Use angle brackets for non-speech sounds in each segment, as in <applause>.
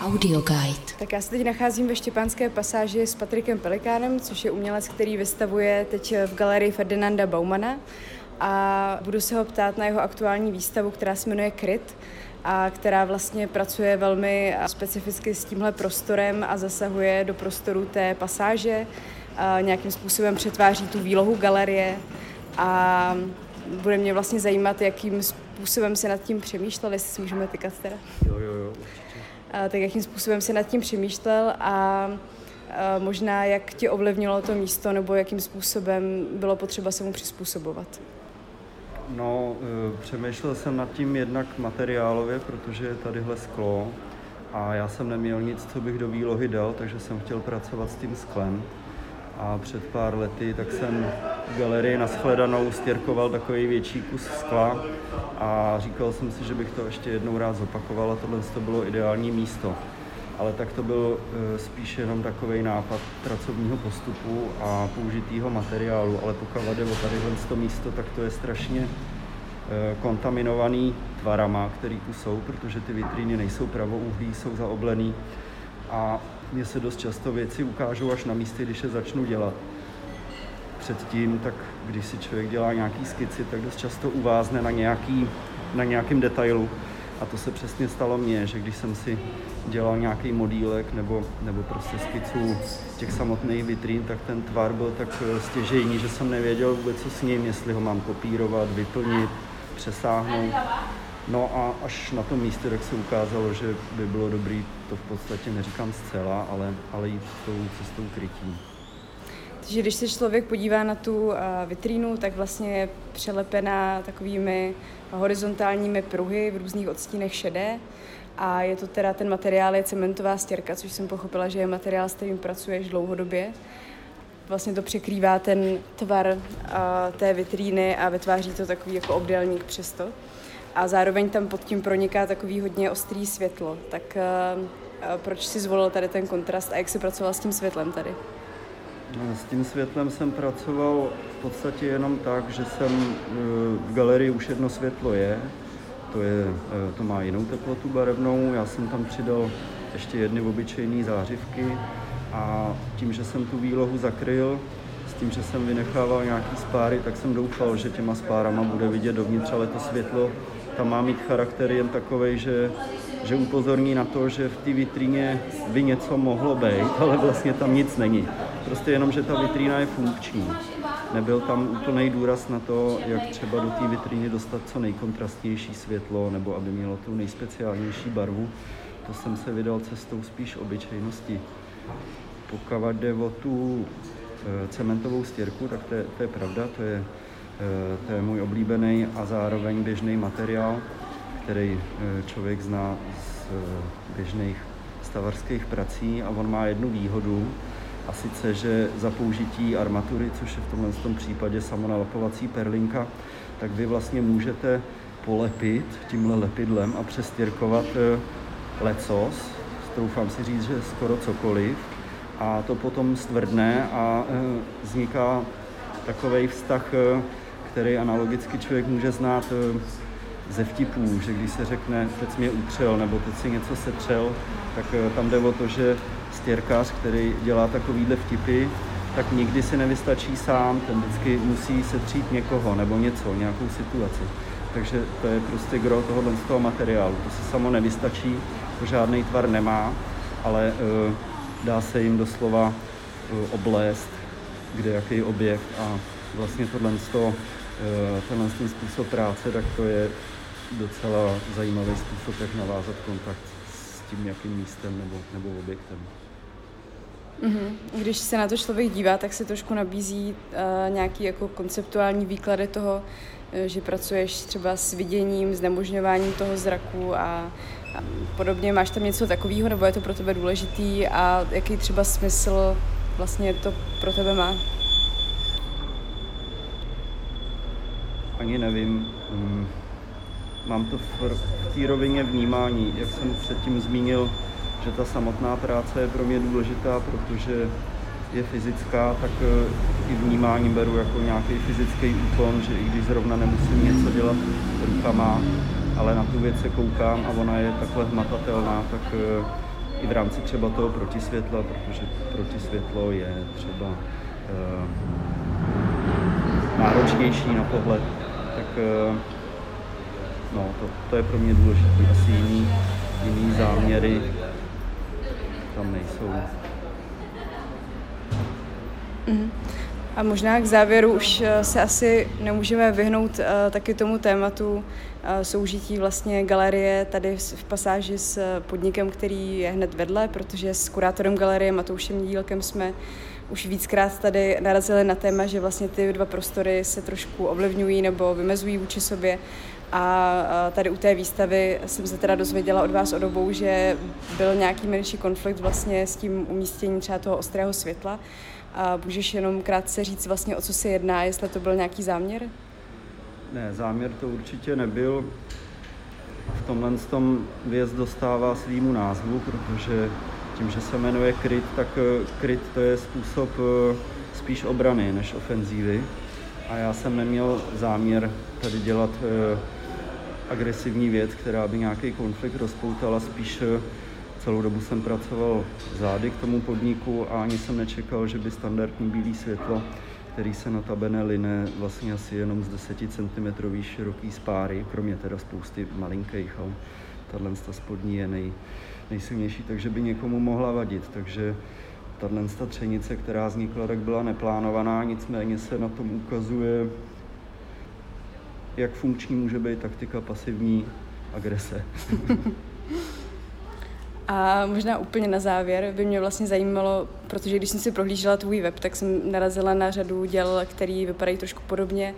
Audio Guide. Tak já se teď nacházím ve Štěpánské pasáži s Patrikem Pelikánem, což je umělec, který vystavuje teď v galerii Ferdinanda Baumana a budu se ho ptát na jeho aktuální výstavu, která se jmenuje Kryt a která vlastně pracuje velmi specificky s tímhle prostorem a zasahuje do prostoru té pasáže, a nějakým způsobem přetváří tu výlohu galerie a bude mě vlastně zajímat, jakým způsobem se nad tím přemýšlel, jestli si můžeme tykat teda. Jo, jo, jo, A, tak jakým způsobem se nad tím přemýšlel a, a možná jak tě ovlivnilo to místo, nebo jakým způsobem bylo potřeba se mu přizpůsobovat. No, e, přemýšlel jsem nad tím jednak materiálově, protože je tadyhle sklo a já jsem neměl nic, co bych do výlohy dal, takže jsem chtěl pracovat s tím sklem. A před pár lety tak jsem v galerii na shledanou stěrkoval takový větší kus skla a říkal jsem si, že bych to ještě jednou rád zopakoval a tohle to bylo ideální místo. Ale tak to byl e, spíš jenom takový nápad pracovního postupu a použitého materiálu, ale pokud jde o tadyhle to místo, tak to je strašně e, kontaminovaný tvarama, který tu jsou, protože ty vitríny nejsou pravouhlí, jsou zaoblený a mně se dost často věci ukážou až na místě, když je začnu dělat. Předtím, tak když si člověk dělá nějaký skici, tak dost často uvázne na, nějaký, na nějakým detailu. A to se přesně stalo mně, že když jsem si dělal nějaký modílek nebo, nebo prostě skicu těch samotných vitrín, tak ten tvar byl tak eh, stěžejní, že jsem nevěděl vůbec, co s ním, jestli ho mám kopírovat, vyplnit, přesáhnout. No a až na tom místě tak se ukázalo, že by bylo dobré to v podstatě neříkám zcela, ale, ale jít tou cestou krytí. Takže když se člověk podívá na tu vitrínu, tak vlastně je přelepená takovými horizontálními pruhy v různých odstínech šedé. A je to teda, ten materiál je cementová stěrka, což jsem pochopila, že je materiál, s kterým pracuješ dlouhodobě. Vlastně to překrývá ten tvar té vitríny a vytváří to takový jako obdélník přesto a zároveň tam pod tím proniká takový hodně ostrý světlo. Tak uh, proč si zvolil tady ten kontrast a jak jsi pracoval s tím světlem tady? No, s tím světlem jsem pracoval v podstatě jenom tak, že jsem eh, v galerii už jedno světlo je, to, je, eh, to má jinou teplotu barevnou, já jsem tam přidal ještě jedny obyčejné zářivky a tím, že jsem tu výlohu zakryl, s tím, že jsem vynechával nějaký spáry, tak jsem doufal, že těma spárama bude vidět dovnitř, ale to světlo tam má mít charakter jen takový, že, že upozorní na to, že v té vitríně by něco mohlo být, <laughs> ale vlastně tam nic není. Prostě jenom, že ta vitrína je funkční. Nebyl tam úplný důraz na to, jak třeba do té vitríny dostat co nejkontrastnější světlo, nebo aby mělo tu nejspeciálnější barvu. To jsem se vydal cestou spíš obyčejnosti. Pokud jde o tu e, cementovou stěrku, tak to je, to je pravda, to je Eh, to je můj oblíbený a zároveň běžný materiál, který eh, člověk zná z eh, běžných stavarských prací a on má jednu výhodu, a sice, že za použití armatury, což je v tomhle tom případě samonalapovací perlinka, tak vy vlastně můžete polepit tímhle lepidlem a přestěrkovat lecos, troufám si říct, že skoro cokoliv, a to potom stvrdne a vzniká takový vztah který analogicky člověk může znát eh, ze vtipů, že když se řekne, teď mě utřel, nebo teď si něco setřel, tak eh, tam jde o to, že stěrkař, který dělá takovýhle vtipy, tak nikdy si nevystačí sám, ten vždycky musí setřít někoho nebo něco, nějakou situaci. Takže to je prostě gro tohohle z toho materiálu. To se samo nevystačí, to žádný tvar nemá, ale e, dá se jim doslova oblést, kde jaký objekt a vlastně tohle z toho Eh, tenhle ten způsob práce, tak to je docela zajímavý způsob, jak navázat kontakt s tím jakým místem nebo, nebo objektem. Mm-hmm. Když se na to člověk dívá, tak se trošku nabízí uh, nějaký jako konceptuální výklady toho, uh, že pracuješ třeba s viděním, znemožňováním toho zraku a, a podobně. Máš tam něco takového, nebo je to pro tebe důležitý a jaký třeba smysl vlastně to pro tebe má? Ani nevím. Mm, mám to v, v té rovině vnímání. Jak jsem předtím zmínil, že ta samotná práce je pro mě důležitá, protože je fyzická, tak eh, i vnímání beru jako nějaký fyzický úkon, že i když zrovna nemusím něco dělat rukama, ale na tu věc se koukám a ona je takhle hmatatelná, tak eh, i v rámci třeba toho protisvětla, protože protisvětlo je třeba uh, náročnější na pohled, no, to, to je pro mě důležité. Asi jiný, jiný záměry tam nejsou. Mm. A možná k závěru už eh, se asi nemůžeme vyhnout uh, taky tomu tématu soužití vlastně galerie tady v pasáži s podnikem, který je hned vedle, protože s kurátorem galerie Matoušem Dílkem jsme už víckrát tady narazili na téma, že vlastně ty dva prostory se trošku ovlivňují nebo vymezují vůči sobě. A tady u té výstavy jsem se teda dozvěděla od vás o dobou, že byl nějaký menší konflikt vlastně s tím umístěním třeba toho ostrého světla. A můžeš jenom krátce říct vlastně, o co se jedná, jestli to byl nějaký záměr? Ne, záměr to určitě nebyl. V tomhle tom věc dostává svýmu názvu, protože tím, že se jmenuje kryt, tak eh, kryt to je způsob eh, spíš obrany než ofenzívy. A já jsem neměl záměr tady dělat eh, agresivní věc, která by nějaký konflikt rozpoutala, spíš celou dobu jsem pracoval zády k tomu podniku a ani jsem nečekal, že by standardní bílé světlo, který se notabene line vlastně asi jenom z 10 cm široký spáry, kromě teda spousty malinkých, ale tahle spodní je nej, nejsilnější, takže by někomu mohla vadit. Takže tahle třenice, která vznikla, tak byla neplánovaná, nicméně se na tom ukazuje, jak funkční může být taktika pasivní agrese. <laughs> A možná úplně na závěr by mě vlastně zajímalo, protože když jsem si prohlížela tvůj web, tak jsem narazila na řadu děl, které vypadají trošku podobně.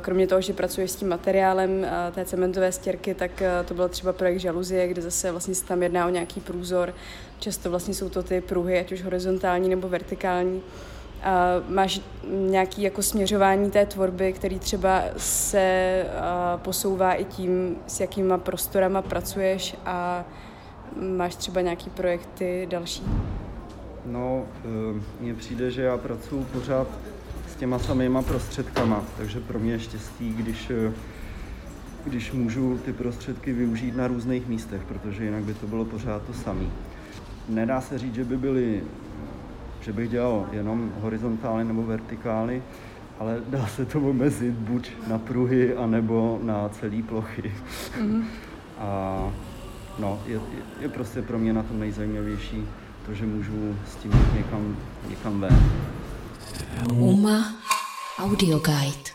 Kromě toho, že pracuješ s tím materiálem té cementové stěrky, tak to byl třeba projekt žaluzie, kde zase vlastně se tam jedná o nějaký průzor. Často vlastně jsou to ty pruhy, ať už horizontální nebo vertikální. A máš nějaký jako směřování té tvorby, který třeba se posouvá i tím, s jakýma prostorama pracuješ a Máš třeba nějaký projekty další? No, eh, mně přijde, že já pracuji pořád s těma samýma prostředkama, takže pro mě je štěstí, když, eh, když můžu ty prostředky využít na různých místech, protože jinak by to bylo pořád to samé. Nedá se říct, že by byly, že bych dělal jenom horizontálně nebo vertikály, ale dá se to omezit buď na pruhy, anebo na celé plochy. Mm-hmm. A no, je, je prostě pro mě na tom nejzajímavější to, že můžu s tím někam, někam ven. Uma Audio Guide